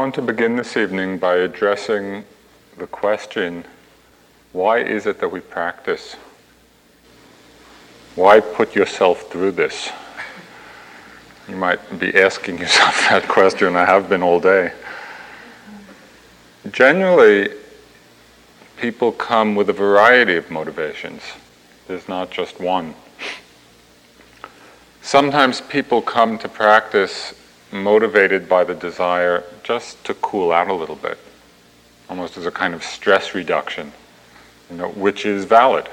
I want to begin this evening by addressing the question why is it that we practice? Why put yourself through this? You might be asking yourself that question, I have been all day. Generally, people come with a variety of motivations. There's not just one. Sometimes people come to practice motivated by the desire just to cool out a little bit, almost as a kind of stress reduction, you know, which is valid.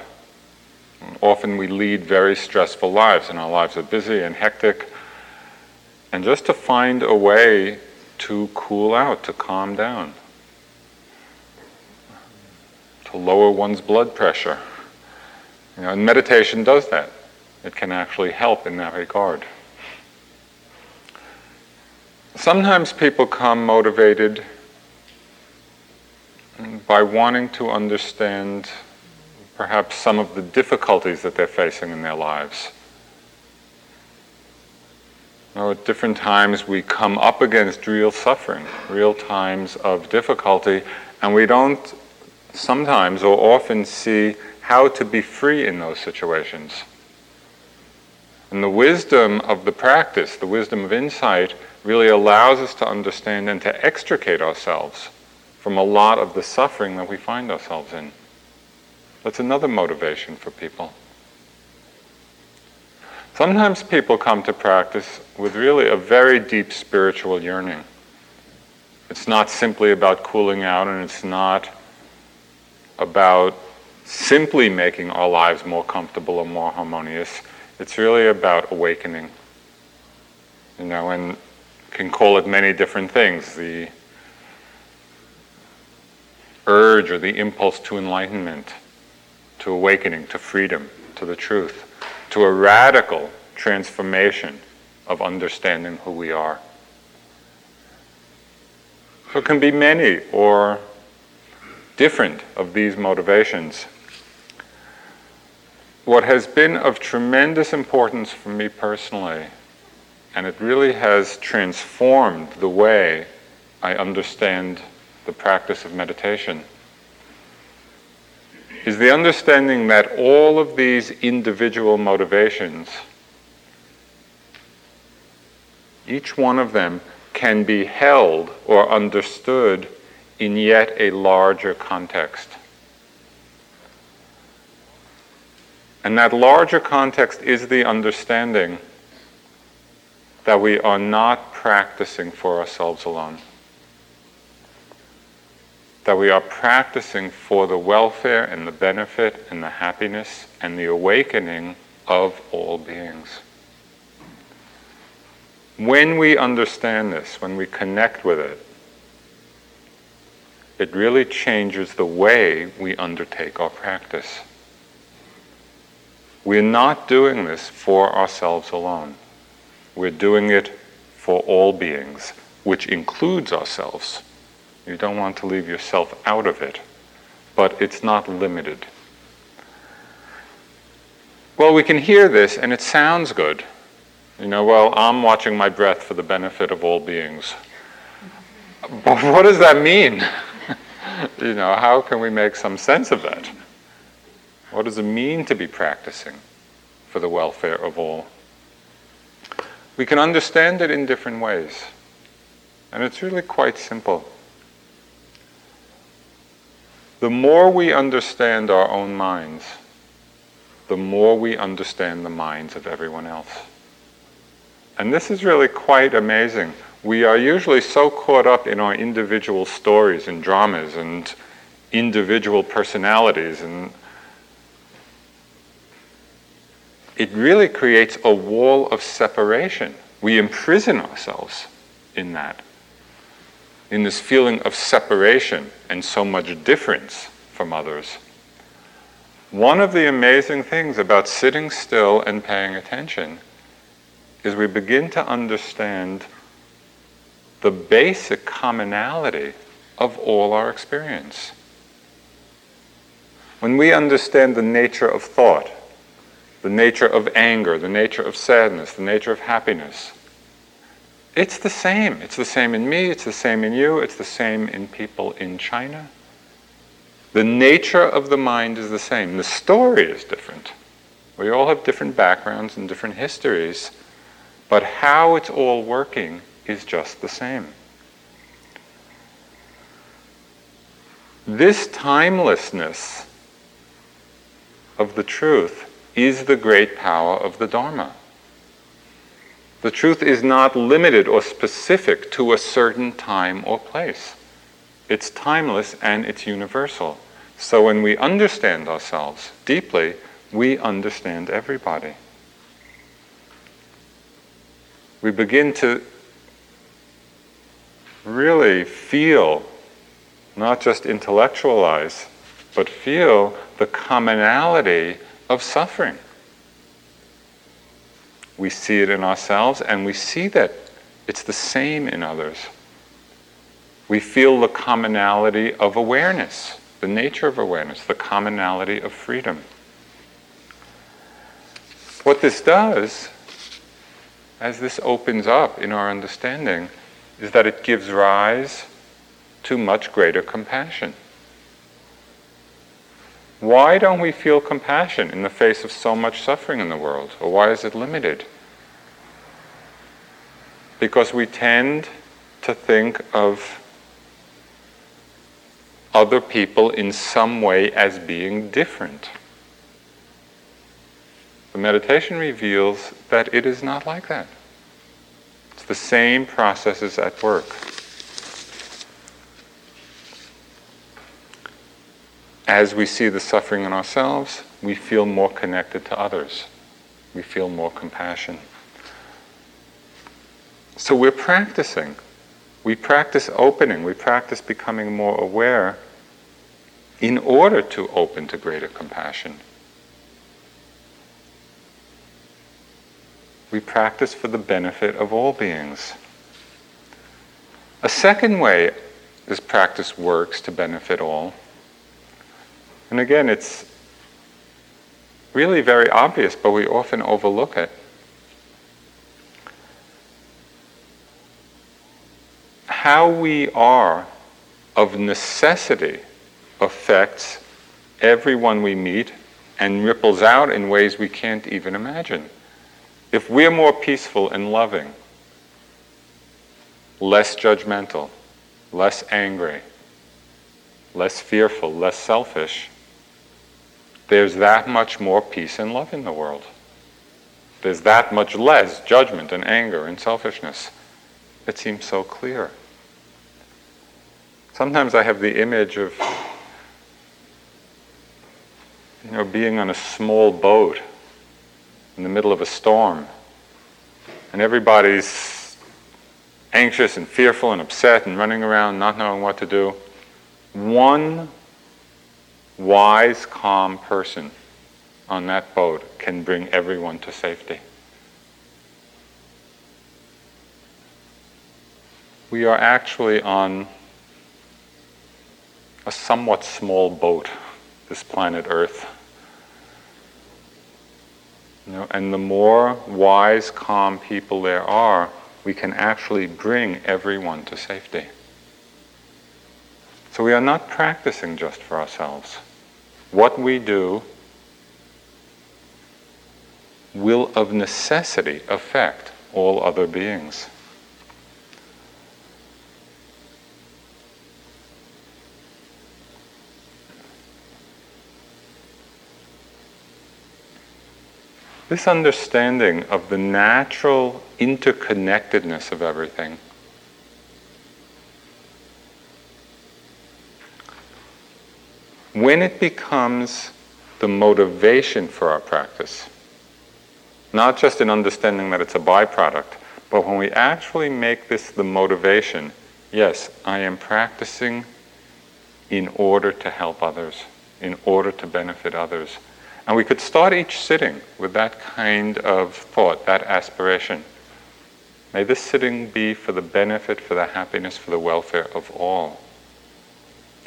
Often we lead very stressful lives, and our lives are busy and hectic. And just to find a way to cool out, to calm down, to lower one's blood pressure. You know, and meditation does that. It can actually help in that regard. Sometimes people come motivated by wanting to understand perhaps some of the difficulties that they're facing in their lives. You know, at different times we come up against real suffering, real times of difficulty, and we don't sometimes or often see how to be free in those situations. And the wisdom of the practice, the wisdom of insight, really allows us to understand and to extricate ourselves from a lot of the suffering that we find ourselves in. That's another motivation for people. Sometimes people come to practice with really a very deep spiritual yearning. It's not simply about cooling out, and it's not about simply making our lives more comfortable or more harmonious. It's really about awakening. You know, and can call it many different things. The urge or the impulse to enlightenment, to awakening, to freedom, to the truth, to a radical transformation of understanding who we are. So it can be many or different of these motivations. What has been of tremendous importance for me personally, and it really has transformed the way I understand the practice of meditation, is the understanding that all of these individual motivations, each one of them can be held or understood in yet a larger context. And that larger context is the understanding that we are not practicing for ourselves alone. That we are practicing for the welfare and the benefit and the happiness and the awakening of all beings. When we understand this, when we connect with it, it really changes the way we undertake our practice. We're not doing this for ourselves alone. We're doing it for all beings, which includes ourselves. You don't want to leave yourself out of it, but it's not limited. Well, we can hear this and it sounds good. You know, well, I'm watching my breath for the benefit of all beings. But what does that mean? you know, how can we make some sense of that? What does it mean to be practicing for the welfare of all? We can understand it in different ways. And it's really quite simple. The more we understand our own minds, the more we understand the minds of everyone else. And this is really quite amazing. We are usually so caught up in our individual stories and dramas and individual personalities and it really creates a wall of separation. We imprison ourselves in that, in this feeling of separation and so much difference from others. One of the amazing things about sitting still and paying attention is we begin to understand the basic commonality of all our experience. When we understand the nature of thought, the nature of anger, the nature of sadness, the nature of happiness. It's the same. It's the same in me, it's the same in you, it's the same in people in China. The nature of the mind is the same. The story is different. We all have different backgrounds and different histories, but how it's all working is just the same. This timelessness of the truth is the great power of the Dharma. The truth is not limited or specific to a certain time or place. It's timeless and it's universal. So when we understand ourselves deeply, we understand everybody. We begin to really feel not just intellectualize, but feel the commonality of suffering. We see it in ourselves and we see that it's the same in others. We feel the commonality of awareness, the nature of awareness, the commonality of freedom. What this does, as this opens up in our understanding, is that it gives rise to much greater compassion. Why don't we feel compassion in the face of so much suffering in the world? Or why is it limited? Because we tend to think of other people in some way as being different. The meditation reveals that it is not like that. It's the same processes at work. As we see the suffering in ourselves, we feel more connected to others. We feel more compassion. So we're practicing. We practice opening, we practice becoming more aware in order to open to greater compassion. We practice for the benefit of all beings. A second way this practice works to benefit all and again, it's really very obvious, but we often overlook it. How we are of necessity affects everyone we meet and ripples out in ways we can't even imagine. If we're more peaceful and loving, less judgmental, less angry, less fearful, less selfish, there's that much more peace and love in the world. There's that much less judgment and anger and selfishness. It seems so clear. Sometimes I have the image of you know being on a small boat in the middle of a storm and everybody's anxious and fearful and upset and running around not knowing what to do. One wise, calm person on that boat can bring everyone to safety. We are actually on a somewhat small boat, this planet Earth. You know, and the more wise, calm people there are, we can actually bring everyone to safety. So we are not practicing just for ourselves what we do will of necessity affect all other beings. This understanding of the natural interconnectedness of everything when it becomes the motivation for our practice, not just in understanding that it's a byproduct, but when we actually make this the motivation, yes, I am practicing in order to help others, in order to benefit others. And we could start each sitting with that kind of thought, that aspiration. May this sitting be for the benefit, for the happiness, for the welfare of all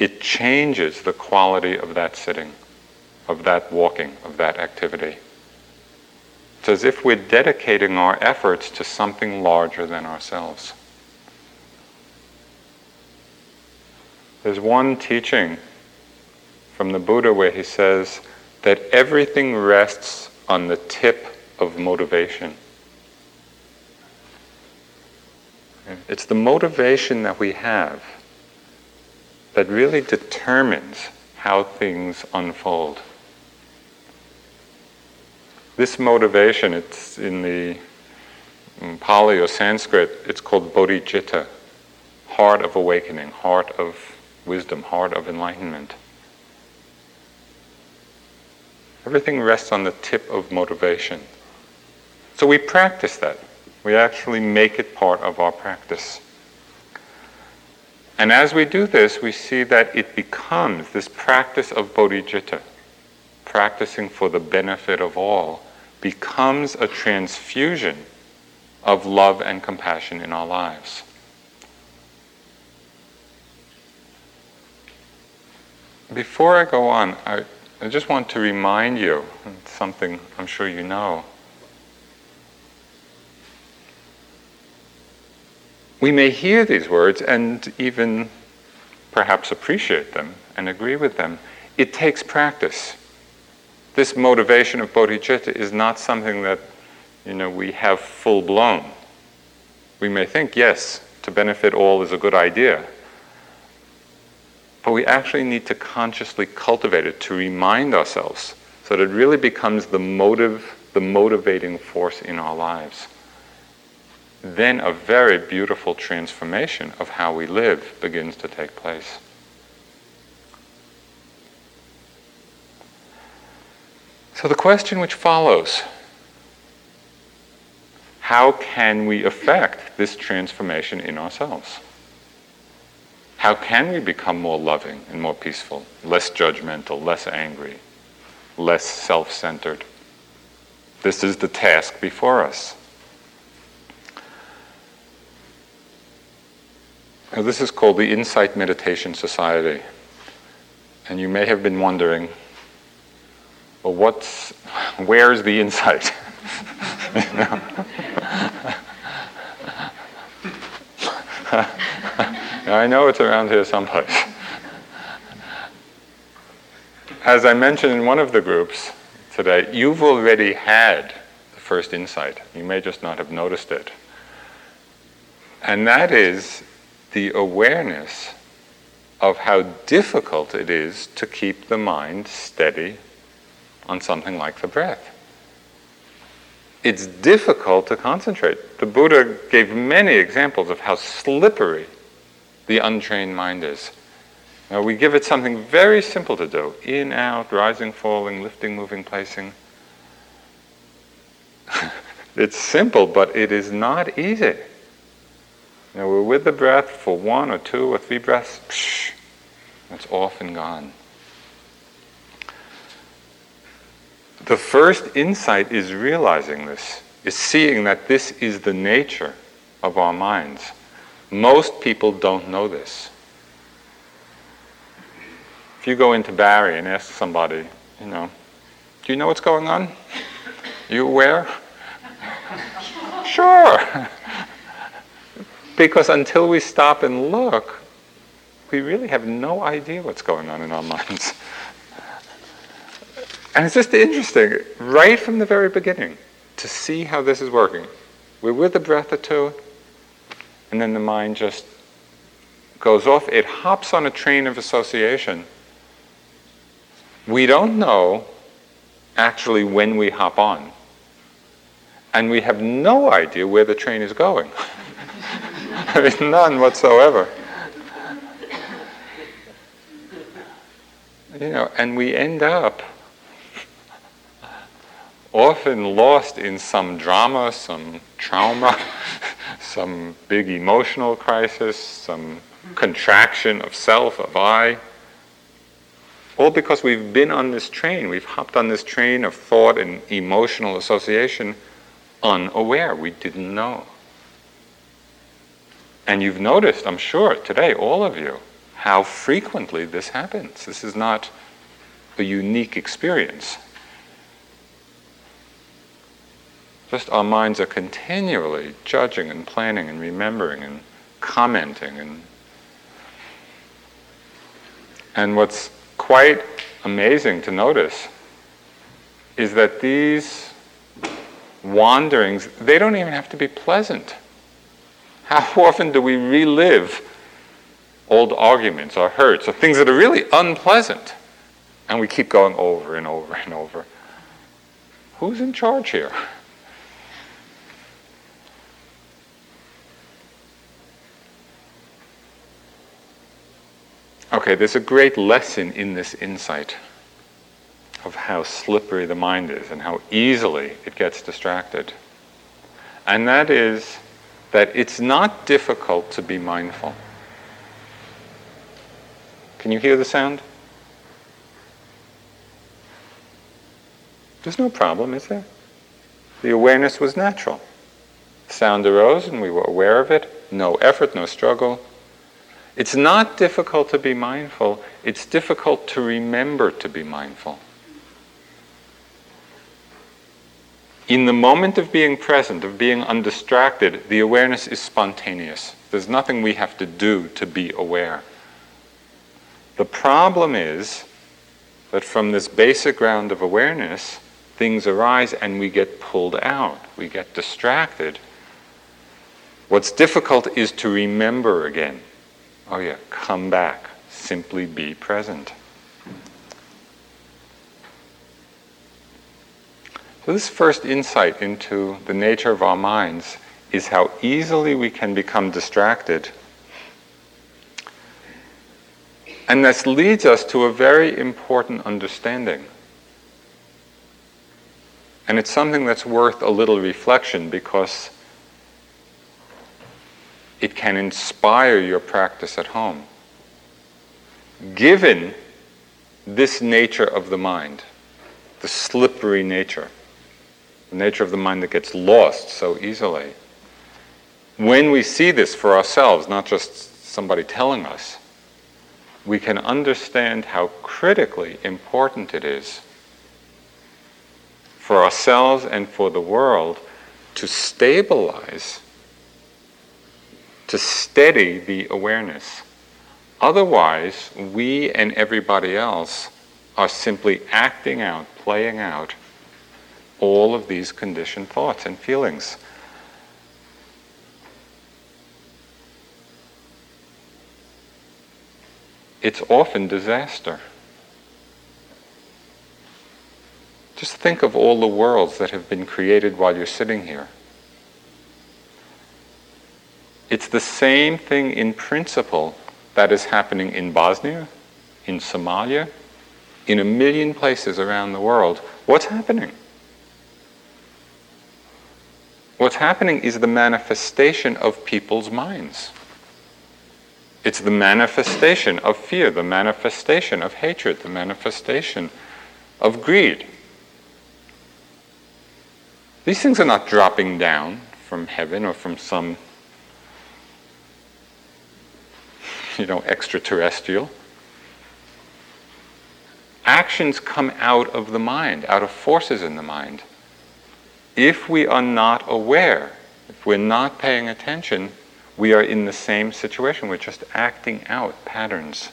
it changes the quality of that sitting, of that walking, of that activity. It's as if we're dedicating our efforts to something larger than ourselves. There's one teaching from the Buddha where he says that everything rests on the tip of motivation. It's the motivation that we have that really determines how things unfold. This motivation, it's in the in Pali or Sanskrit, it's called bodhicitta, heart of awakening, heart of wisdom, heart of enlightenment. Everything rests on the tip of motivation. So we practice that. We actually make it part of our practice. And as we do this, we see that it becomes this practice of bodhicitta, practicing for the benefit of all, becomes a transfusion of love and compassion in our lives. Before I go on, I, I just want to remind you something I'm sure you know. We may hear these words and even perhaps appreciate them and agree with them. It takes practice. This motivation of bodhicitta is not something that you know we have full blown. We may think, yes, to benefit all is a good idea. But we actually need to consciously cultivate it to remind ourselves so that it really becomes the motive, the motivating force in our lives then a very beautiful transformation of how we live begins to take place. So, the question which follows how can we affect this transformation in ourselves? How can we become more loving and more peaceful, less judgmental, less angry, less self centered? This is the task before us. Now, this is called the Insight Meditation Society. And you may have been wondering, well, what's, where's the insight? I know it's around here someplace. As I mentioned in one of the groups today, you've already had the first insight. You may just not have noticed it. And that is the awareness of how difficult it is to keep the mind steady on something like the breath. It's difficult to concentrate. The Buddha gave many examples of how slippery the untrained mind is. Now, we give it something very simple to do in, out, rising, falling, lifting, moving, placing. it's simple, but it is not easy. Now we're with the breath for one or two or three breaths, psh, it's off and gone. The first insight is realizing this, is seeing that this is the nature of our minds. Most people don't know this. If you go into Barre and ask somebody, you know, do you know what's going on? You aware? sure. Because until we stop and look, we really have no idea what's going on in our minds. And it's just interesting, right from the very beginning, to see how this is working. We're with the breath or two, and then the mind just goes off. It hops on a train of association. We don't know actually when we hop on. And we have no idea where the train is going. I mean, none whatsoever. You know, and we end up often lost in some drama, some trauma, some big emotional crisis, some contraction of self, of I. All because we've been on this train, we've hopped on this train of thought and emotional association unaware. We didn't know. And you've noticed, I'm sure, today, all of you, how frequently this happens. This is not a unique experience. Just our minds are continually judging and planning and remembering and commenting and and what's quite amazing to notice is that these wanderings, they don't even have to be pleasant. How often do we relive old arguments or hurts or things that are really unpleasant? And we keep going over and over and over. Who's in charge here? Okay, there's a great lesson in this insight of how slippery the mind is and how easily it gets distracted. And that is that it's not difficult to be mindful. Can you hear the sound? There's no problem, is there? The awareness was natural. Sound arose and we were aware of it. No effort, no struggle. It's not difficult to be mindful, it's difficult to remember to be mindful. In the moment of being present, of being undistracted, the awareness is spontaneous. There's nothing we have to do to be aware. The problem is that from this basic ground of awareness, things arise and we get pulled out, we get distracted. What's difficult is to remember again. Oh, yeah, come back, simply be present. So, this first insight into the nature of our minds is how easily we can become distracted. And this leads us to a very important understanding. And it's something that's worth a little reflection because it can inspire your practice at home. Given this nature of the mind, the slippery nature, the nature of the mind that gets lost so easily. When we see this for ourselves, not just somebody telling us, we can understand how critically important it is for ourselves and for the world to stabilize, to steady the awareness. Otherwise, we and everybody else are simply acting out, playing out all of these conditioned thoughts and feelings. It's often disaster. Just think of all the worlds that have been created while you're sitting here. It's the same thing in principle that is happening in Bosnia, in Somalia, in a million places around the world. What's happening? What's happening is the manifestation of people's minds. It's the manifestation of fear, the manifestation of hatred, the manifestation of greed. These things are not dropping down from heaven or from some, you know, extraterrestrial. Actions come out of the mind, out of forces in the mind if we are not aware, if we're not paying attention, we are in the same situation. We're just acting out patterns.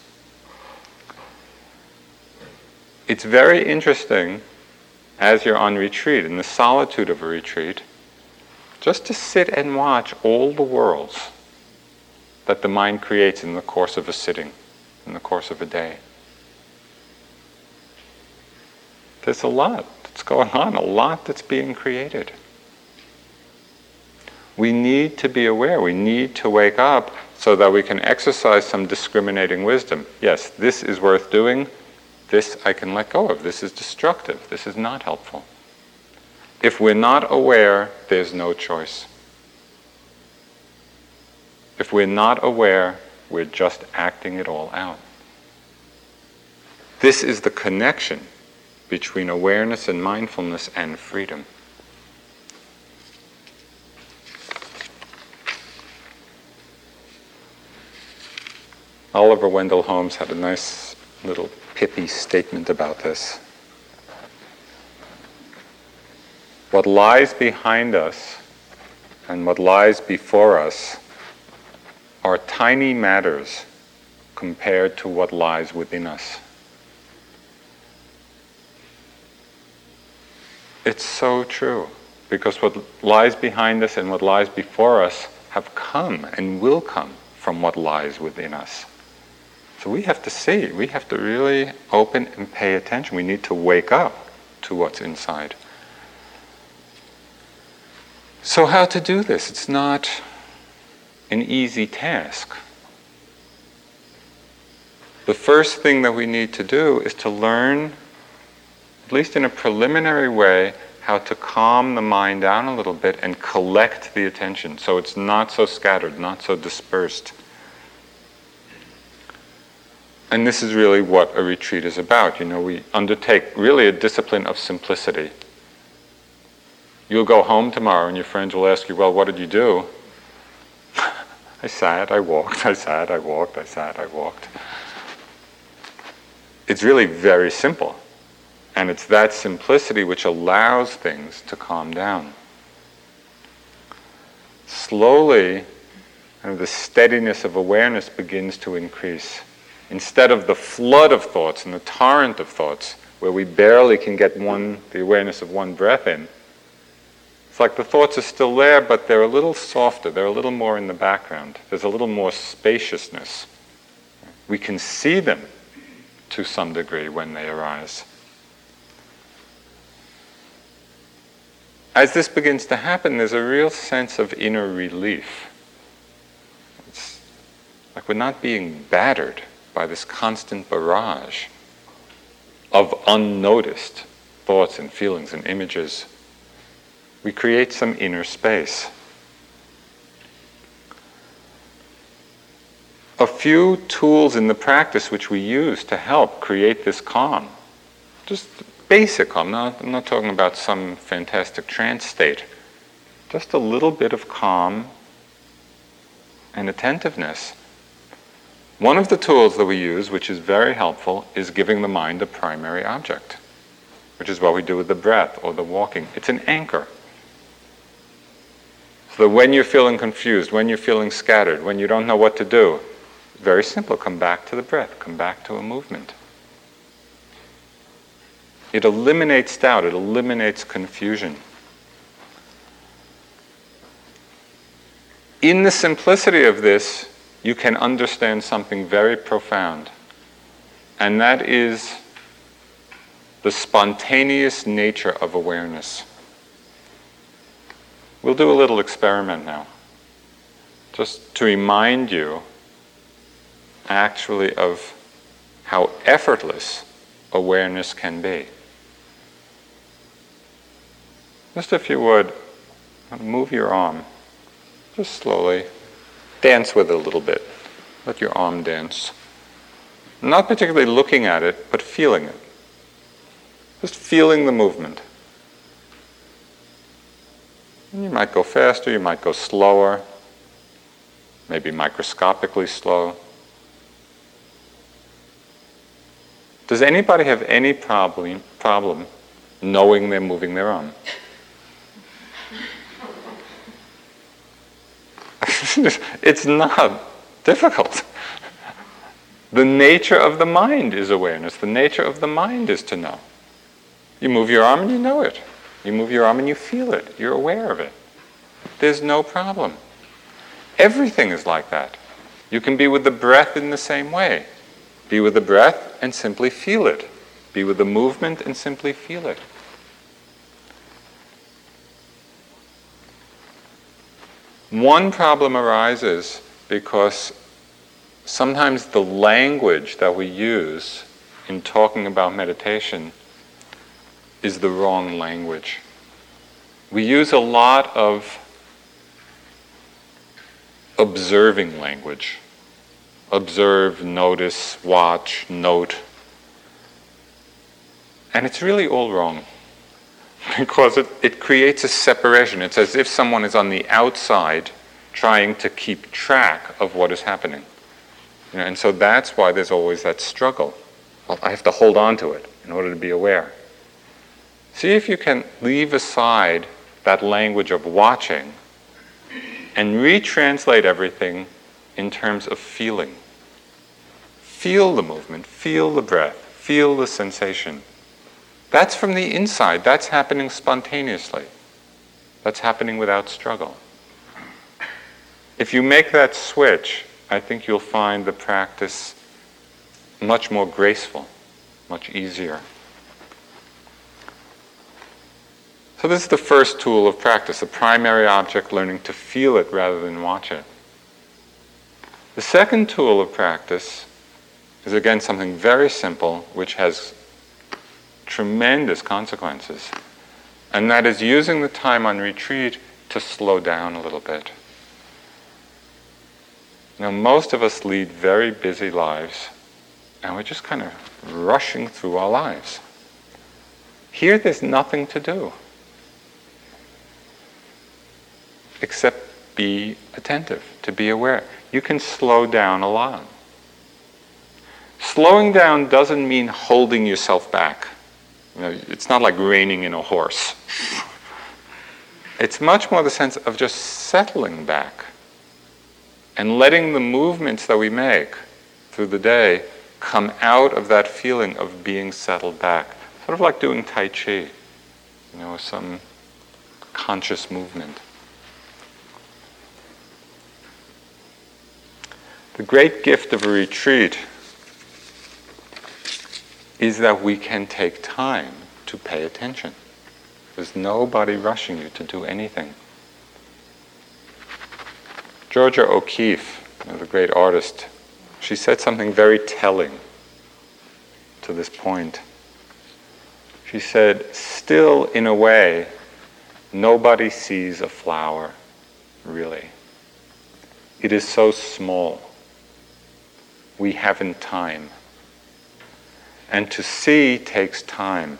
It's very interesting as you're on retreat, in the solitude of a retreat, just to sit and watch all the worlds that the mind creates in the course of a sitting, in the course of a day. There's a lot that's going on, a lot that's being created. We need to be aware, we need to wake up so that we can exercise some discriminating wisdom. Yes, this is worth doing, this I can let go of, this is destructive, this is not helpful. If we're not aware, there's no choice. If we're not aware, we're just acting it all out. This is the connection between awareness and mindfulness and freedom. Oliver Wendell Holmes had a nice little pithy statement about this. what lies behind us and what lies before us are tiny matters compared to what lies within us. It's so true because what lies behind us and what lies before us have come and will come from what lies within us. So we have to see, we have to really open and pay attention. We need to wake up to what's inside. So, how to do this? It's not an easy task. The first thing that we need to do is to learn, at least in a preliminary way, how to calm the mind down a little bit and collect the attention so it's not so scattered, not so dispersed. And this is really what a retreat is about. You know, we undertake really a discipline of simplicity. You'll go home tomorrow and your friends will ask you, Well, what did you do? I sat, I walked, I sat, I walked, I sat, I walked. It's really very simple. And it's that simplicity which allows things to calm down. Slowly, the steadiness of awareness begins to increase. Instead of the flood of thoughts and the torrent of thoughts, where we barely can get one, the awareness of one breath in, it's like the thoughts are still there, but they're a little softer, they're a little more in the background. There's a little more spaciousness. We can see them to some degree when they arise. As this begins to happen, there's a real sense of inner relief. It's like we're not being battered by this constant barrage of unnoticed thoughts and feelings and images. We create some inner space. A few tools in the practice which we use to help create this calm. Just basic calm. Not, I'm not talking about some fantastic trance state. Just a little bit of calm and attentiveness one of the tools that we use, which is very helpful, is giving the mind a primary object, which is what we do with the breath or the walking. It's an anchor. So that when you're feeling confused, when you're feeling scattered, when you don't know what to do, very simple, come back to the breath, come back to a movement. It eliminates doubt, it eliminates confusion. In the simplicity of this, you can understand something very profound, and that is the spontaneous nature of awareness. We'll do a little experiment now, just to remind you actually of how effortless awareness can be. Just if you would, move your arm, just slowly. Dance with it a little bit. Let your arm dance. Not particularly looking at it, but feeling it. Just feeling the movement. And you might go faster, you might go slower, maybe microscopically slow. Does anybody have any problem, problem knowing they're moving their arm? it's not difficult. The nature of the mind is awareness. The nature of the mind is to know. You move your arm and you know it. You move your arm and you feel it. You're aware of it. There's no problem. Everything is like that. You can be with the breath in the same way. Be with the breath and simply feel it. Be with the movement and simply feel it. One problem arises because sometimes the language that we use in talking about meditation is the wrong language. We use a lot of observing language observe, notice, watch, note. And it's really all wrong because it, it creates a separation. It's as if someone is on the outside trying to keep track of what is happening. You know, and so that's why there's always that struggle. Well, I have to hold on to it in order to be aware. See if you can leave aside that language of watching and retranslate everything in terms of feeling. Feel the movement, feel the breath, feel the sensation. That's from the inside, that's happening spontaneously, that's happening without struggle. If you make that switch, I think you'll find the practice much more graceful, much easier. So, this is the first tool of practice the primary object, learning to feel it rather than watch it. The second tool of practice is again something very simple, which has tremendous consequences, and that is using the time on retreat to slow down a little bit. Now, most of us lead very busy lives, and we're just kind of rushing through our lives. Here, there's nothing to do except be attentive, to be aware. You can slow down a lot. Slowing down doesn't mean holding yourself back. You know, it's not like reining in a horse. It's much more the sense of just settling back and letting the movements that we make through the day come out of that feeling of being settled back. Sort of like doing Tai Chi, you know, some conscious movement. The great gift of a retreat is that we can take time to pay attention. There's nobody rushing you to do anything. Georgia O'Keeffe, the great artist, she said something very telling to this point. She said, Still, in a way, nobody sees a flower, really. It is so small we haven't time. And to see takes time,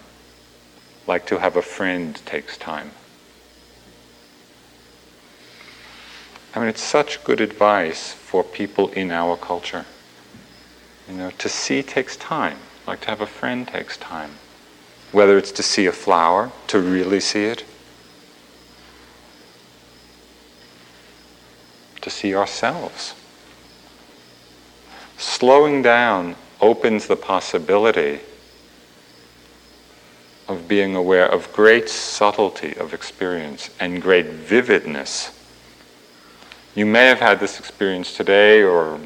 like to have a friend takes time. I mean, it's such good advice for people in our culture. You know, to see takes time, like to have a friend takes time. Whether it's to see a flower, to really see it, to see ourselves slowing down opens the possibility of being aware of great subtlety of experience and great vividness. You may have had this experience today or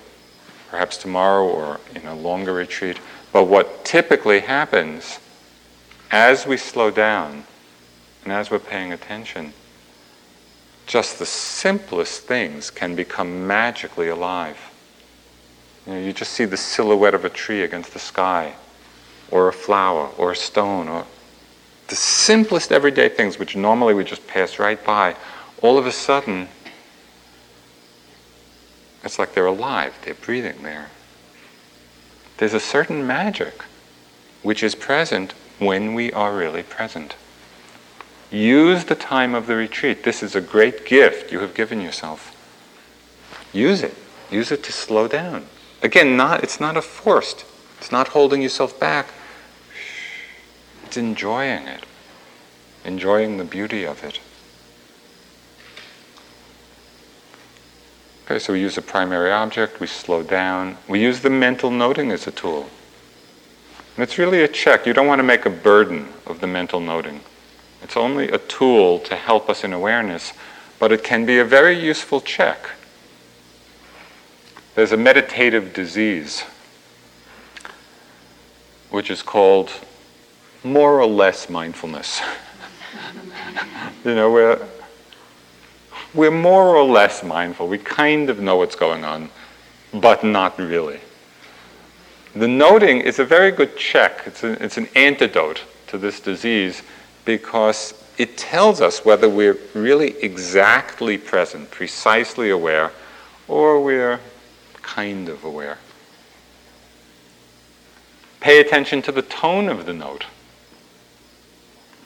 perhaps tomorrow or in a longer retreat, but what typically happens as we slow down and as we're paying attention, just the simplest things can become magically alive. You, know, you just see the silhouette of a tree against the sky, or a flower, or a stone, or the simplest everyday things which normally we just pass right by. All of a sudden, it's like they're alive, they're breathing there. There's a certain magic which is present when we are really present. Use the time of the retreat. This is a great gift you have given yourself. Use it. Use it to slow down. Again, not, it's not a forced, it's not holding yourself back. It's enjoying it, enjoying the beauty of it. Okay, so we use a primary object, we slow down, we use the mental noting as a tool. And it's really a check. You don't want to make a burden of the mental noting. It's only a tool to help us in awareness, but it can be a very useful check there's a meditative disease which is called more or less mindfulness. you know, we're, we're more or less mindful. We kind of know what's going on, but not really. The noting is a very good check. It's, a, it's an antidote to this disease because it tells us whether we're really exactly present, precisely aware, or we're kind of aware. Pay attention to the tone of the note,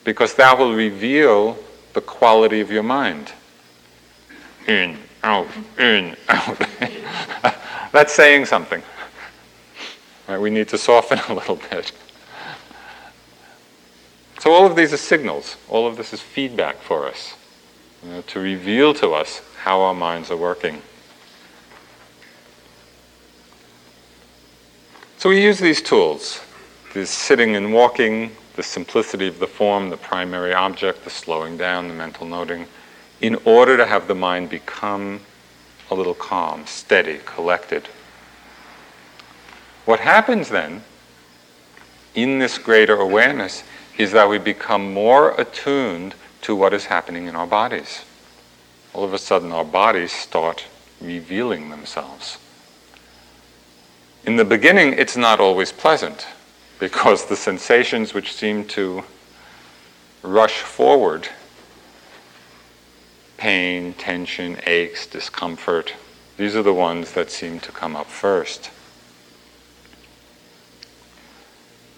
because that will reveal the quality of your mind. In, out, in, out. That's saying something. Right, we need to soften a little bit. So all of these are signals. All of this is feedback for us you know, to reveal to us how our minds are working. So we use these tools, the sitting and walking, the simplicity of the form, the primary object, the slowing down, the mental noting, in order to have the mind become a little calm, steady, collected. What happens then in this greater awareness is that we become more attuned to what is happening in our bodies. All of a sudden, our bodies start revealing themselves. In the beginning, it's not always pleasant because the sensations which seem to rush forward pain, tension, aches, discomfort these are the ones that seem to come up first.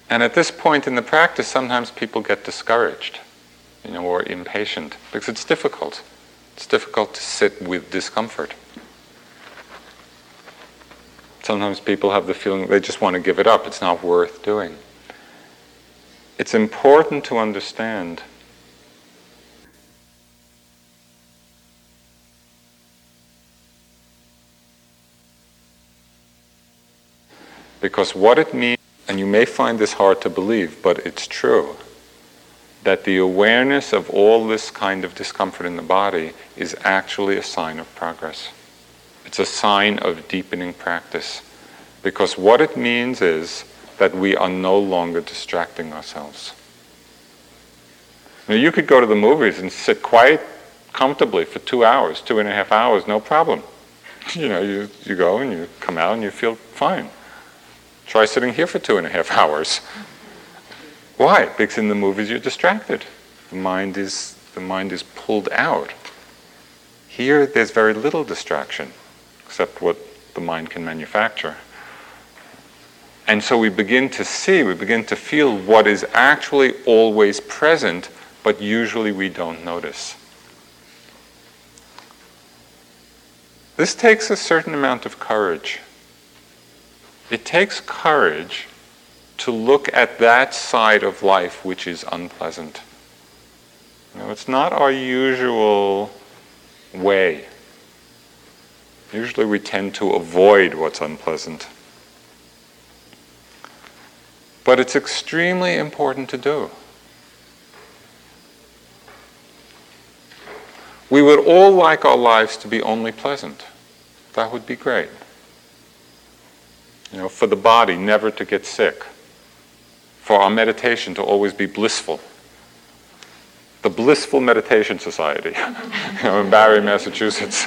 And at this point in the practice, sometimes people get discouraged, you know, or impatient because it's difficult. It's difficult to sit with discomfort. Sometimes people have the feeling they just want to give it up. It's not worth doing. It's important to understand because what it means and you may find this hard to believe, but it's true, that the awareness of all this kind of discomfort in the body is actually a sign of progress. It's a sign of deepening practice. Because what it means is that we are no longer distracting ourselves. Now, you could go to the movies and sit quite comfortably for two hours, two and a half hours, no problem. You know, you, you go and you come out and you feel fine. Try sitting here for two and a half hours. Why? Because in the movies you're distracted. The mind is, the mind is pulled out. Here there's very little distraction, except what the mind can manufacture. And so we begin to see, we begin to feel what is actually always present, but usually we don't notice. This takes a certain amount of courage. It takes courage to look at that side of life which is unpleasant. You know, it's not our usual way. Usually we tend to avoid what's unpleasant. But it's extremely important to do. We would all like our lives to be only pleasant. That would be great. You know, for the body never to get sick, for our meditation to always be blissful. The Blissful Meditation Society, you know, in Barre, Massachusetts.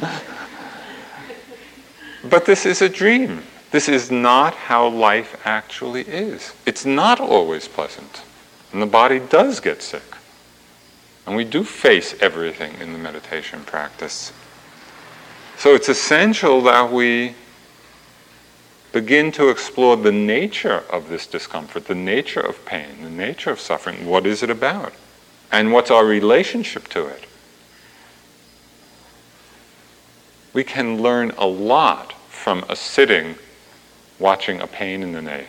but this is a dream. This is not how life actually is. It's not always pleasant. And the body does get sick. And we do face everything in the meditation practice. So it's essential that we begin to explore the nature of this discomfort, the nature of pain, the nature of suffering. What is it about? And what's our relationship to it? We can learn a lot from a sitting watching a pain in the knee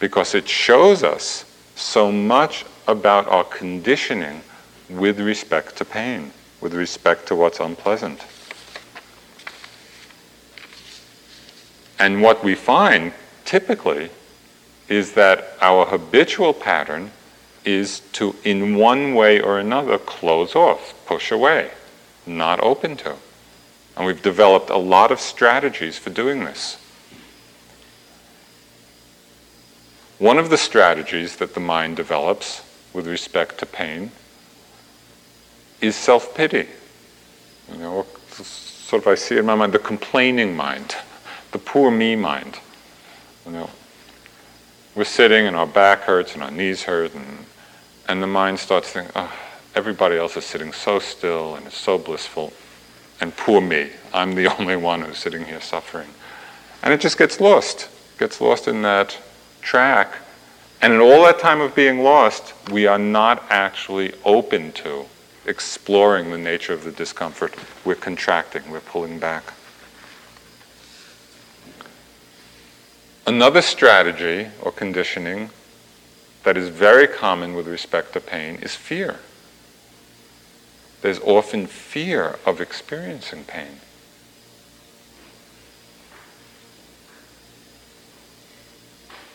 because it shows us so much about our conditioning with respect to pain, with respect to what's unpleasant. And what we find typically is that our habitual pattern is to, in one way or another, close off, push away, not open to. And we've developed a lot of strategies for doing this. One of the strategies that the mind develops with respect to pain is self pity. You know, sort of I see in my mind the complaining mind the poor me mind. You know, we're sitting and our back hurts and our knees hurt, and, and the mind starts thinking, oh, ah, everybody else is sitting so still and it's so blissful, and poor me, I'm the only one who's sitting here suffering. And it just gets lost, gets lost in that track. And in all that time of being lost, we are not actually open to exploring the nature of the discomfort. We're contracting, we're pulling back. Another strategy or conditioning that is very common with respect to pain is fear. There's often fear of experiencing pain.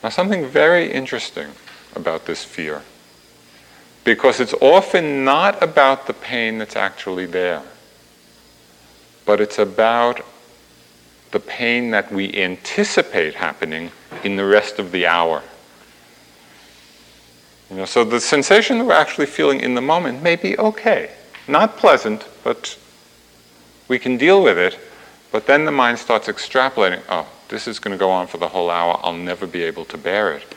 Now, something very interesting about this fear, because it's often not about the pain that's actually there, but it's about the pain that we anticipate happening in the rest of the hour. You know, so the sensation that we're actually feeling in the moment may be okay, not pleasant, but we can deal with it. But then the mind starts extrapolating, oh, this is going to go on for the whole hour. I'll never be able to bear it.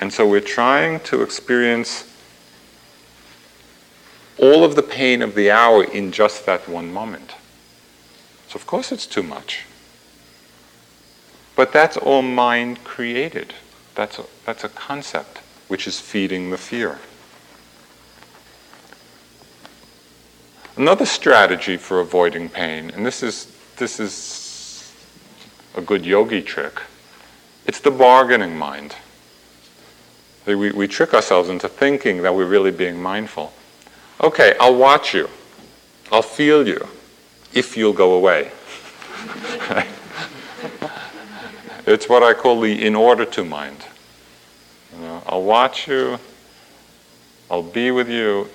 And so we're trying to experience all of the pain of the hour in just that one moment. So, of course, it's too much. But that's all mind created. That's a, that's a concept which is feeding the fear. Another strategy for avoiding pain, and this is, this is a good yogi trick. It's the bargaining mind. We, we trick ourselves into thinking that we're really being mindful. Okay, I'll watch you. I'll feel you if you'll go away. it's what I call the in order to mind. You know, I'll watch you, I'll be with you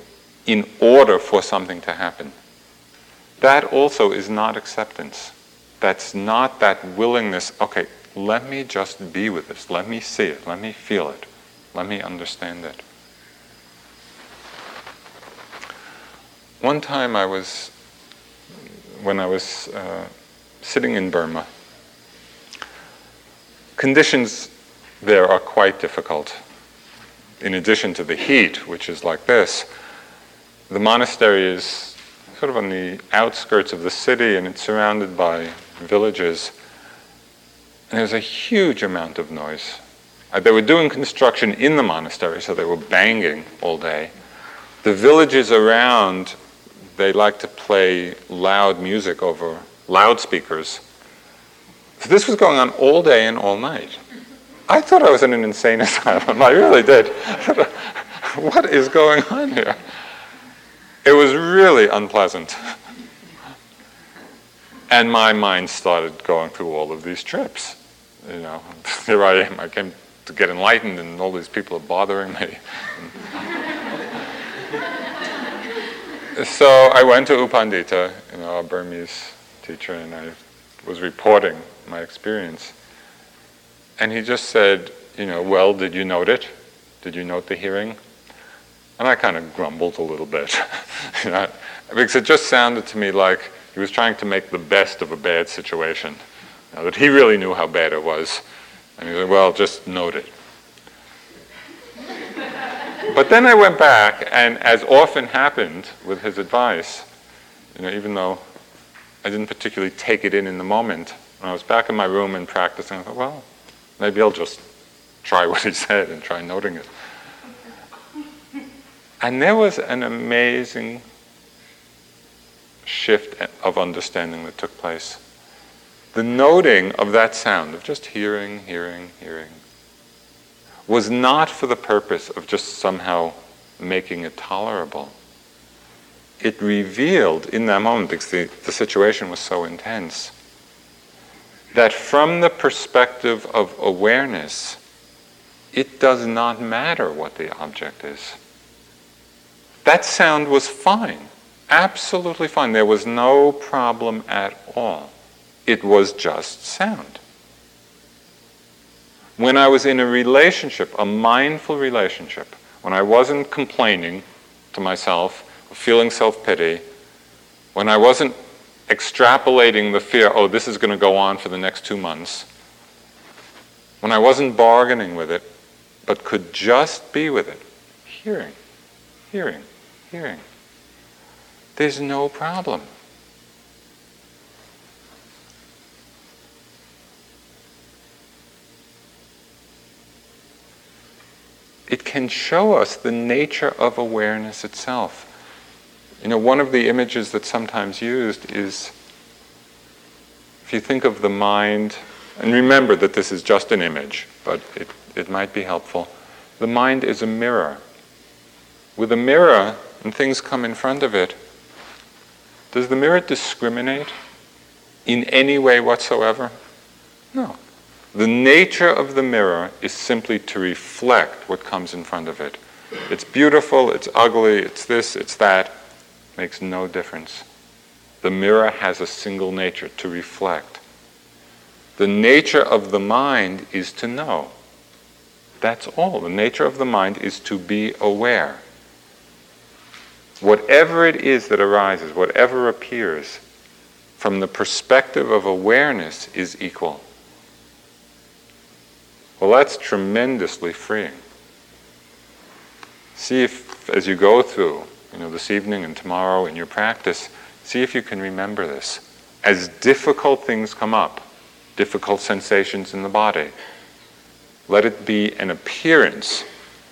in order for something to happen. That also is not acceptance that's not that willingness, okay, let me just be with this. Let me see it. Let me feel it. Let me understand it. One time I was, when I was uh, sitting in Burma, conditions there are quite difficult. In addition to the heat, which is like this, the monastery is sort of on the outskirts of the city and it's surrounded by villages. And there's a huge amount of noise. Uh, they were doing construction in the monastery, so they were banging all day. The villages around, they like to play loud music over loudspeakers. So this was going on all day and all night. I thought I was in an insane asylum. I really did. what is going on here? It was really unpleasant. And my mind started going through all of these trips. You know, here I am. I came to get enlightened, and all these people are bothering me. so I went to U Pandita, you know, a Burmese teacher, and I was reporting my experience. And he just said, you know, well, did you note it? Did you note the hearing? And I kind of grumbled a little bit, you know, because it just sounded to me like he was trying to make the best of a bad situation. Now that he really knew how bad it was. And he said, well, just note it. but then I went back, and as often happened with his advice, you know, even though I didn't particularly take it in in the moment, when I was back in my room and practicing, I thought, well, maybe I'll just try what he said and try noting it. And there was an amazing shift of understanding that took place. The noting of that sound, of just hearing, hearing, hearing, was not for the purpose of just somehow making it tolerable. It revealed in that moment, because the, the situation was so intense, that from the perspective of awareness, it does not matter what the object is. That sound was fine absolutely fine. There was no problem at all. It was just sound. When I was in a relationship, a mindful relationship, when I wasn't complaining to myself, feeling self pity, when I wasn't extrapolating the fear, oh, this is going to go on for the next two months, when I wasn't bargaining with it, but could just be with it, hearing, hearing, hearing there's no problem. It can show us the nature of awareness itself. You know, one of the images that's sometimes used is if you think of the mind, and remember that this is just an image, but it, it might be helpful. the mind is a mirror. With a mirror, and things come in front of it, does the mirror discriminate in any way whatsoever? No. The nature of the mirror is simply to reflect what comes in front of it. It's beautiful, it's ugly, it's this, it's that. Makes no difference. The mirror has a single nature to reflect. The nature of the mind is to know. That's all. The nature of the mind is to be aware. Whatever it is that arises, whatever appears, from the perspective of awareness is equal. Well, that's tremendously freeing. See if, as you go through, you know, this evening and tomorrow in your practice, see if you can remember this. As difficult things come up, difficult sensations in the body, let it be an appearance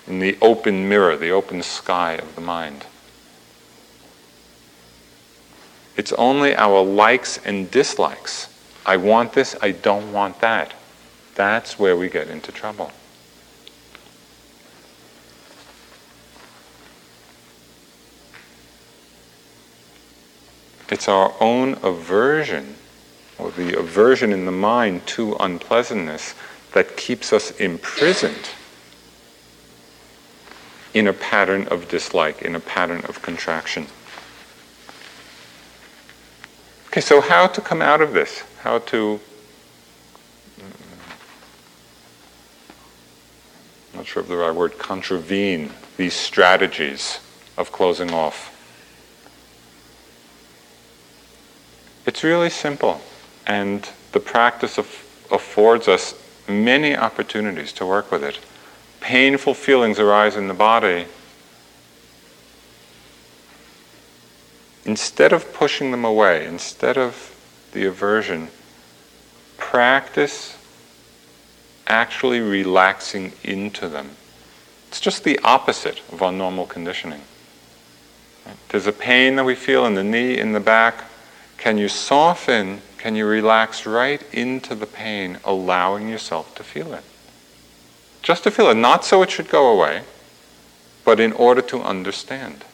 in the open mirror, the open sky of the mind. It's only our likes and dislikes. I want this, I don't want that. That's where we get into trouble. It's our own aversion, or the aversion in the mind to unpleasantness, that keeps us imprisoned in a pattern of dislike, in a pattern of contraction. Okay, so how to come out of this? How to mm, not sure of the right word, contravene these strategies of closing off. It's really simple, and the practice of, affords us many opportunities to work with it. Painful feelings arise in the body. Instead of pushing them away, instead of the aversion, practice actually relaxing into them. It's just the opposite of our normal conditioning. There's a pain that we feel in the knee, in the back. Can you soften? Can you relax right into the pain, allowing yourself to feel it? Just to feel it, not so it should go away, but in order to understand.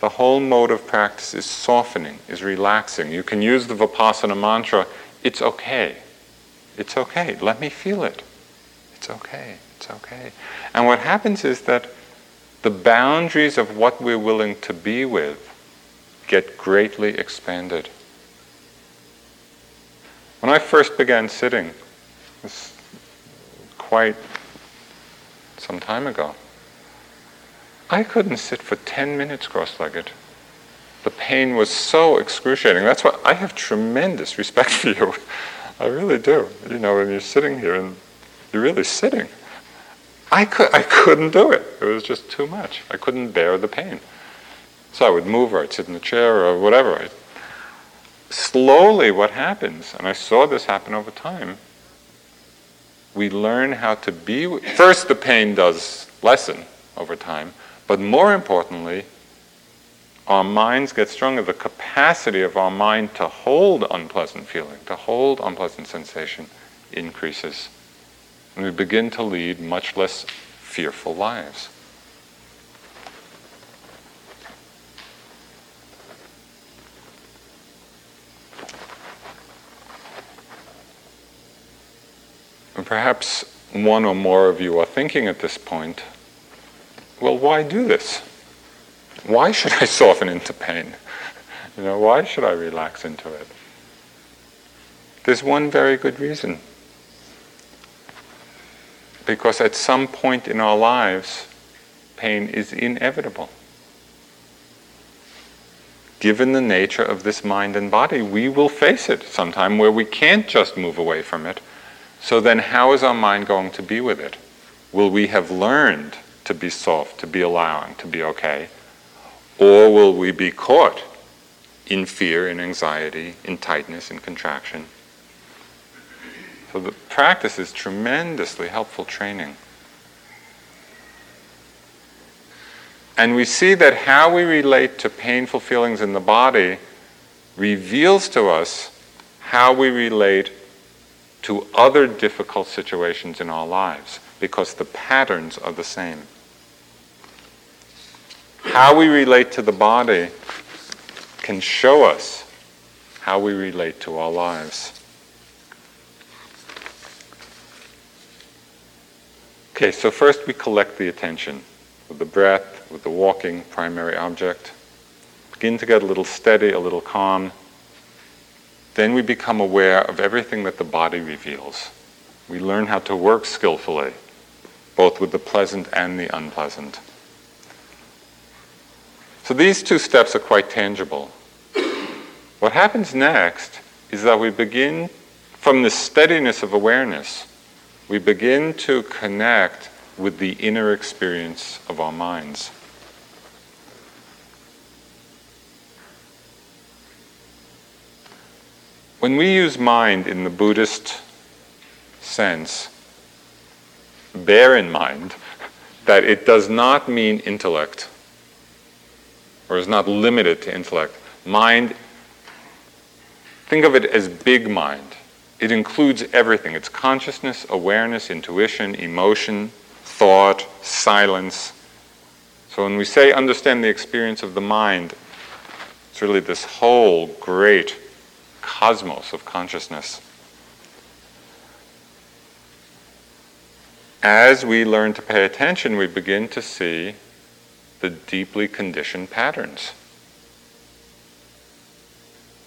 The whole mode of practice is softening, is relaxing. You can use the Vipassana mantra, it's okay. It's okay. Let me feel it. It's okay. It's okay. And what happens is that the boundaries of what we're willing to be with get greatly expanded. When I first began sitting, was quite some time ago, I couldn't sit for 10 minutes cross legged. The pain was so excruciating. That's why I have tremendous respect for you. I really do. You know, when you're sitting here and you're really sitting. I, could, I couldn't do it. It was just too much. I couldn't bear the pain. So I would move or I'd sit in the chair or whatever. I, slowly, what happens, and I saw this happen over time, we learn how to be. First, the pain does lessen over time. But more importantly, our minds get stronger. The capacity of our mind to hold unpleasant feeling, to hold unpleasant sensation, increases. And we begin to lead much less fearful lives. And perhaps one or more of you are thinking at this point, well, why do this? Why should I soften into pain? You know, why should I relax into it? There's one very good reason. Because at some point in our lives, pain is inevitable. Given the nature of this mind and body, we will face it sometime where we can't just move away from it. So then, how is our mind going to be with it? Will we have learned to be soft, to be allowing, to be okay? Or will we be caught in fear, in anxiety, in tightness, in contraction? So the practice is tremendously helpful training. And we see that how we relate to painful feelings in the body reveals to us how we relate to other difficult situations in our lives because the patterns are the same. How we relate to the body can show us how we relate to our lives. Okay, so first we collect the attention with the breath, with the walking primary object. Begin to get a little steady, a little calm. Then we become aware of everything that the body reveals. We learn how to work skillfully, both with the pleasant and the unpleasant. So these two steps are quite tangible. What happens next is that we begin, from the steadiness of awareness, we begin to connect with the inner experience of our minds. When we use mind in the Buddhist sense, bear in mind that it does not mean intellect or is not limited to intellect. Mind, think of it as big mind. It includes everything it's consciousness, awareness, intuition, emotion, thought, silence. So when we say understand the experience of the mind, it's really this whole great cosmos of consciousness. As we learn to pay attention, we begin to see the deeply conditioned patterns,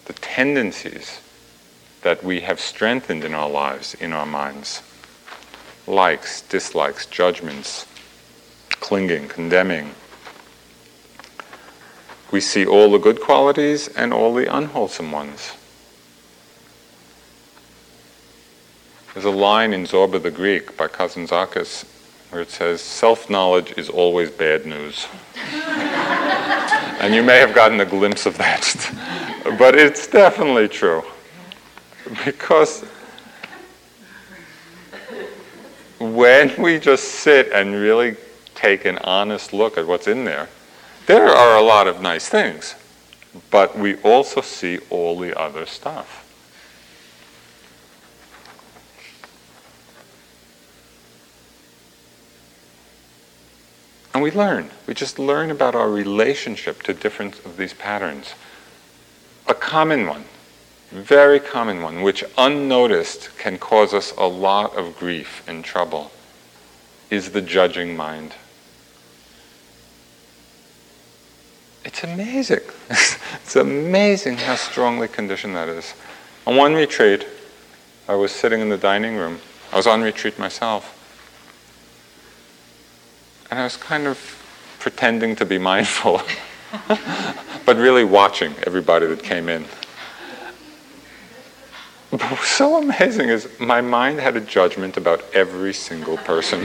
the tendencies that we have strengthened in our lives, in our minds likes, dislikes, judgments, clinging, condemning. We see all the good qualities and all the unwholesome ones. There's a line in Zorba the Greek by Kazantzakis where it says, Self knowledge is always bad news. and you may have gotten a glimpse of that, but it's definitely true. Because when we just sit and really take an honest look at what's in there, there are a lot of nice things, but we also see all the other stuff. And we learn. We just learn about our relationship to different of these patterns. A common one, very common one, which unnoticed can cause us a lot of grief and trouble, is the judging mind. It's amazing. it's amazing how strongly conditioned that is. On one retreat, I was sitting in the dining room. I was on retreat myself and I was kind of pretending to be mindful, but really watching everybody that came in. But what was so amazing is my mind had a judgment about every single person.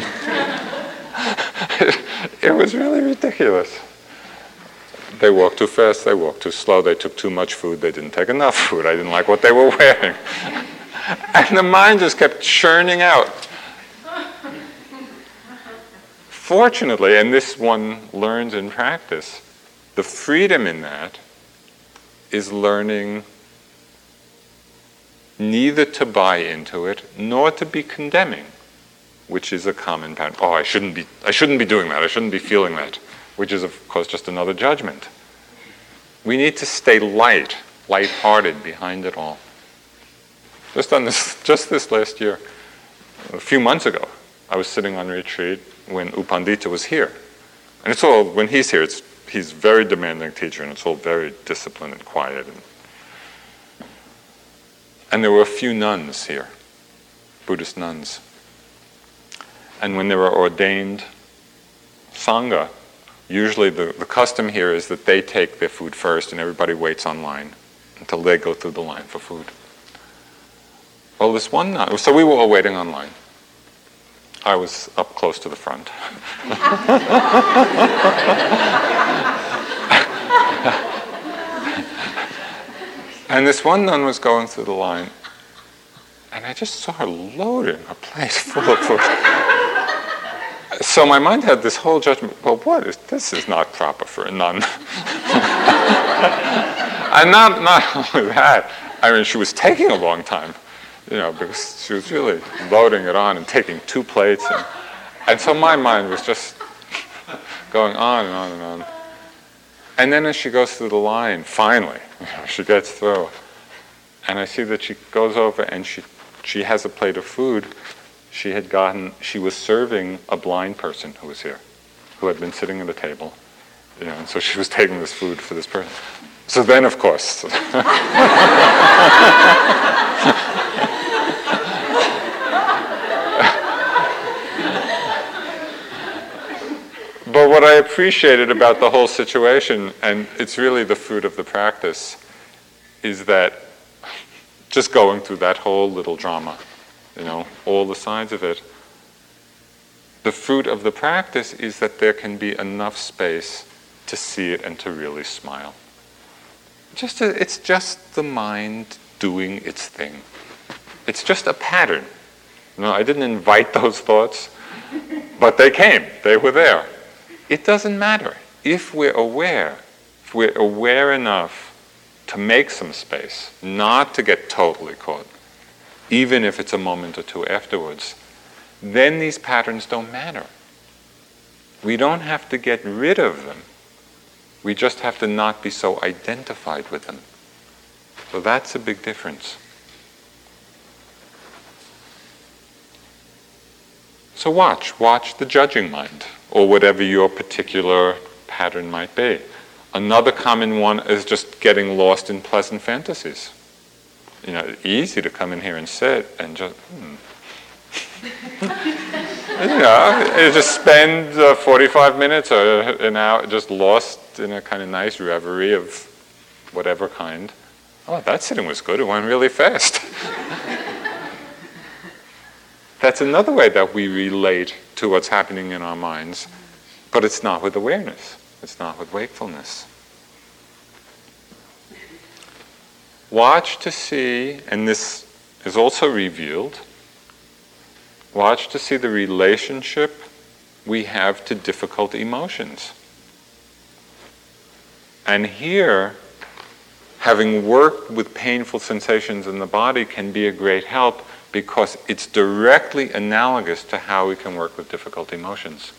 it, it was really ridiculous. They walked too fast, they walked too slow, they took too much food, they didn't take enough food, I didn't like what they were wearing. and the mind just kept churning out Fortunately, and this one learns in practice, the freedom in that is learning neither to buy into it nor to be condemning, which is a common pattern. Oh, I shouldn't be, I shouldn't be doing that. I shouldn't be feeling that, which is, of course, just another judgment. We need to stay light, light-hearted behind it all. Just on this, just this last year, a few months ago, I was sitting on retreat when U Pandita was here. And it's all, when he's here, it's, he's very demanding teacher and it's all very disciplined and quiet. And, and there were a few nuns here, Buddhist nuns. And when there were ordained Sangha, usually the, the custom here is that they take their food first and everybody waits online until they go through the line for food. Well, this one nun, so we were all waiting online. I was up close to the front. and this one nun was going through the line, and I just saw her loading her place full of food. so my mind had this whole judgment well, what is this is not proper for a nun. and not, not only that, I mean, she was taking a long time. You know, because she was really loading it on and taking two plates. And, and so my mind was just going on and on and on. And then as she goes through the line, finally, she gets through. And I see that she goes over and she, she has a plate of food. She had gotten, she was serving a blind person who was here, who had been sitting at a table. You know, and so she was taking this food for this person. So then, of course, But what I appreciated about the whole situation, and it's really the fruit of the practice, is that just going through that whole little drama, you know, all the sides of it, the fruit of the practice is that there can be enough space to see it and to really smile. Just a, it's just the mind doing its thing. It's just a pattern. You know, I didn't invite those thoughts, but they came. They were there. It doesn't matter. If we're aware, if we're aware enough to make some space, not to get totally caught, even if it's a moment or two afterwards, then these patterns don't matter. We don't have to get rid of them. We just have to not be so identified with them. So that's a big difference. So watch, watch the judging mind or whatever your particular pattern might be. Another common one is just getting lost in pleasant fantasies. You know, easy to come in here and sit and just, hmm. you know, you just spend uh, 45 minutes or an hour just lost in a kind of nice reverie of whatever kind. Oh, that sitting was good. It went really fast. That's another way that we relate to what's happening in our minds, but it's not with awareness, it's not with wakefulness. Watch to see, and this is also revealed, watch to see the relationship we have to difficult emotions. And here, having worked with painful sensations in the body can be a great help because it's directly analogous to how we can work with difficult emotions.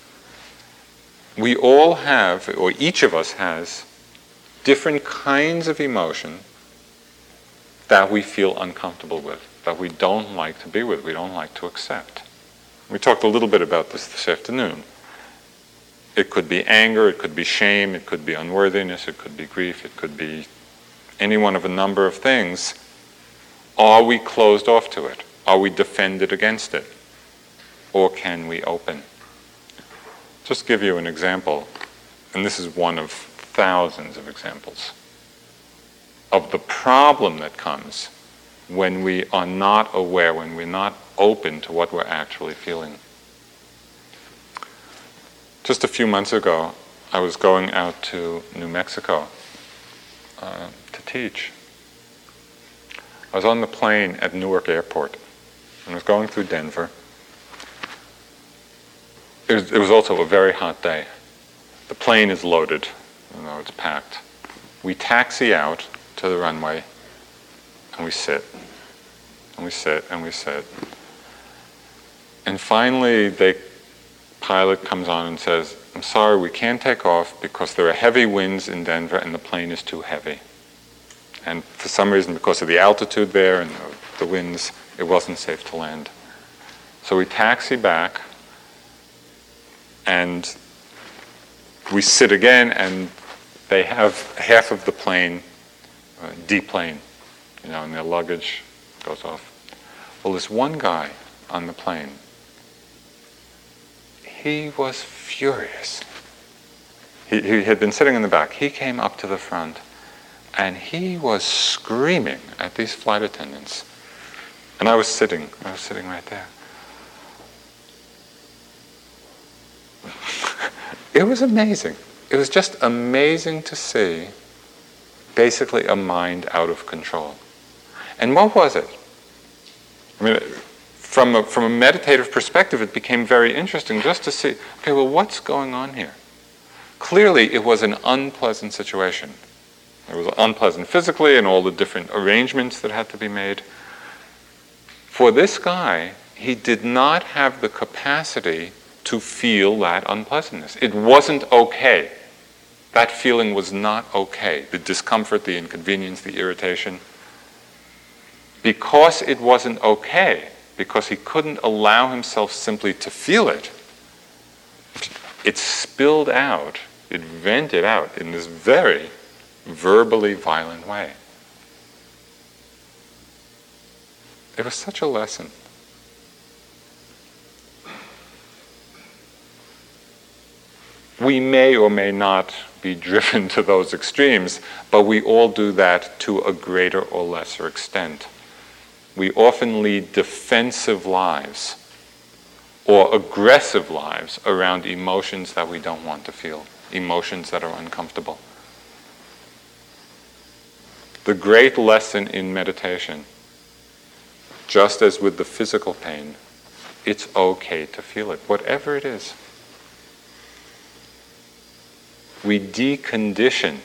We all have, or each of us has, different kinds of emotion that we feel uncomfortable with, that we don't like to be with, we don't like to accept. We talked a little bit about this this afternoon. It could be anger, it could be shame, it could be unworthiness, it could be grief, it could be any one of a number of things. Are we closed off to it? Are we defended against it? Or can we open? Just give you an example, and this is one of thousands of examples of the problem that comes when we are not aware, when we're not open to what we're actually feeling. Just a few months ago, I was going out to New Mexico uh, to teach. I was on the plane at Newark Airport and was going through Denver. It was, it was also a very hot day. The plane is loaded, you know, it's packed. We taxi out to the runway and we sit. And we sit and we sit. And finally, the pilot comes on and says, I'm sorry, we can't take off because there are heavy winds in Denver and the plane is too heavy. And for some reason, because of the altitude there and the, the winds, it wasn't safe to land. So we taxi back and we sit again, and they have half of the plane uh, deplane, you know, and their luggage goes off. Well, this one guy on the plane, he was furious. He, he had been sitting in the back. He came up to the front and he was screaming at these flight attendants and I was sitting, I was sitting right there. it was amazing. It was just amazing to see basically a mind out of control. And what was it? I mean, from a, from a meditative perspective, it became very interesting just to see okay, well, what's going on here? Clearly, it was an unpleasant situation. It was unpleasant physically and all the different arrangements that had to be made. For this guy, he did not have the capacity to feel that unpleasantness. It wasn't okay. That feeling was not okay. The discomfort, the inconvenience, the irritation. Because it wasn't okay, because he couldn't allow himself simply to feel it, it spilled out, it vented out in this very verbally violent way. It was such a lesson. We may or may not be driven to those extremes, but we all do that to a greater or lesser extent. We often lead defensive lives or aggressive lives around emotions that we don't want to feel, emotions that are uncomfortable. The great lesson in meditation, just as with the physical pain, it's okay to feel it, whatever it is we decondition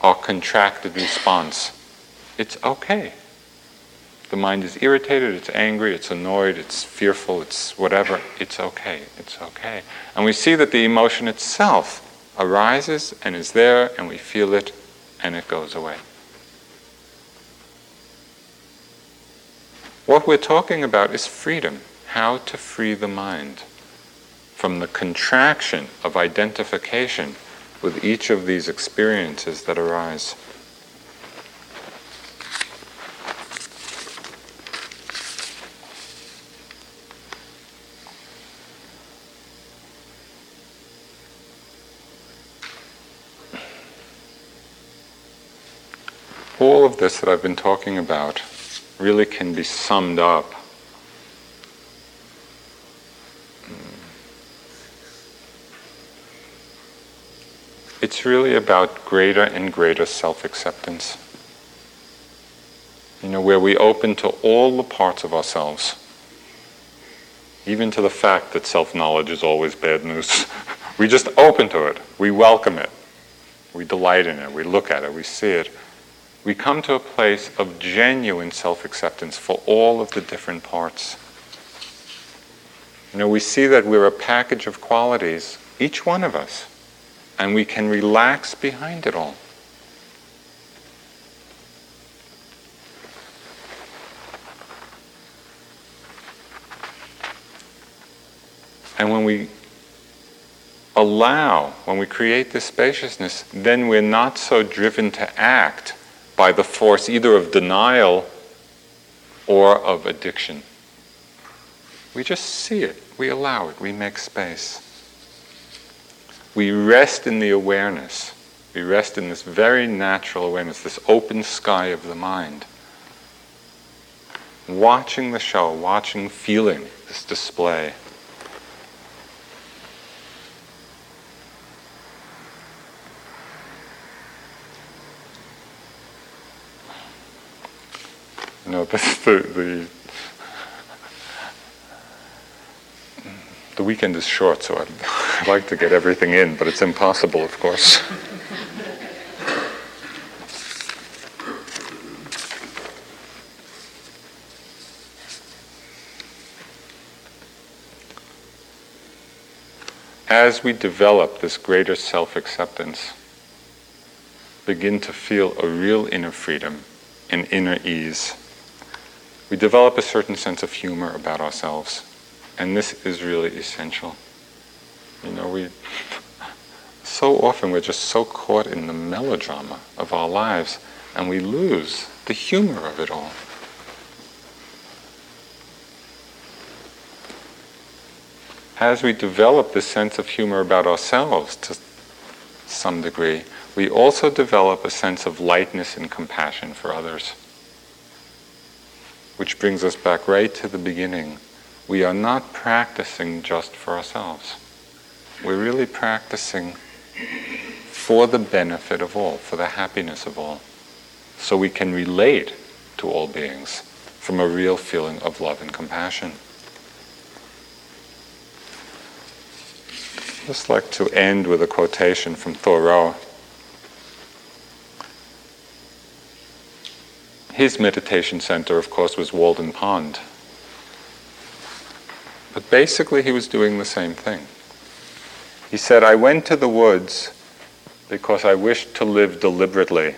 our contracted response. It's okay. The mind is irritated, it's angry, it's annoyed, it's fearful, it's whatever. It's okay. It's okay. And we see that the emotion itself arises and is there, and we feel it, and it goes away. What we're talking about is freedom, how to free the mind from the contraction of identification with each of these experiences that arise. All of this that I've been talking about really can be summed up It's really about greater and greater self acceptance. You know, where we open to all the parts of ourselves, even to the fact that self knowledge is always bad news. we just open to it, we welcome it, we delight in it, we look at it, we see it. We come to a place of genuine self acceptance for all of the different parts. You know, we see that we're a package of qualities, each one of us and we can relax behind it all. And when we allow, when we create this spaciousness, then we're not so driven to act by the force either of denial or of addiction. We just see it, we allow it, we make space we rest in the awareness. We rest in this very natural awareness, this open sky of the mind. Watching the show, watching, feeling this display. You know, the, the the weekend is short, so I'd like to get everything in, but it's impossible, of course. As we develop this greater self acceptance, begin to feel a real inner freedom and inner ease, we develop a certain sense of humor about ourselves. And this is really essential. You know, we so often we're just so caught in the melodrama of our lives and we lose the humor of it all. As we develop this sense of humor about ourselves to some degree, we also develop a sense of lightness and compassion for others. Which brings us back right to the beginning we are not practicing just for ourselves. We're really practicing for the benefit of all, for the happiness of all, so we can relate to all beings from a real feeling of love and compassion. I'd Just like to end with a quotation from Thoreau. His meditation center, of course, was Walden Pond. But basically, he was doing the same thing. He said, I went to the woods because I wished to live deliberately,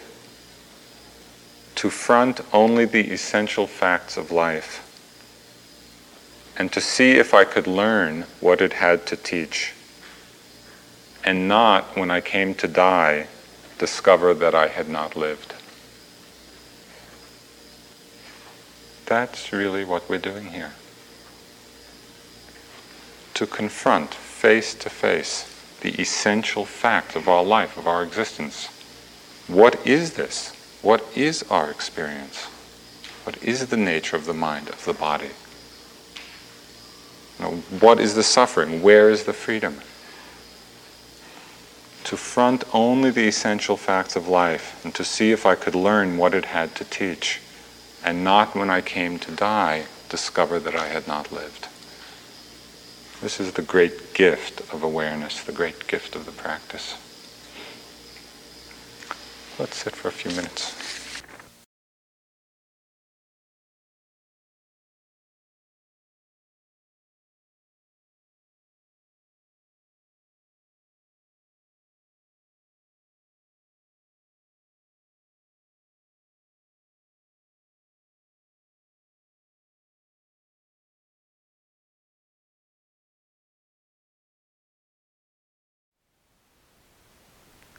to front only the essential facts of life, and to see if I could learn what it had to teach, and not, when I came to die, discover that I had not lived. That's really what we're doing here. To confront face to face the essential fact of our life, of our existence. What is this? What is our experience? What is the nature of the mind, of the body? Know, what is the suffering? Where is the freedom? To front only the essential facts of life and to see if I could learn what it had to teach, and not when I came to die discover that I had not lived. This is the great gift of awareness, the great gift of the practice. Let's sit for a few minutes.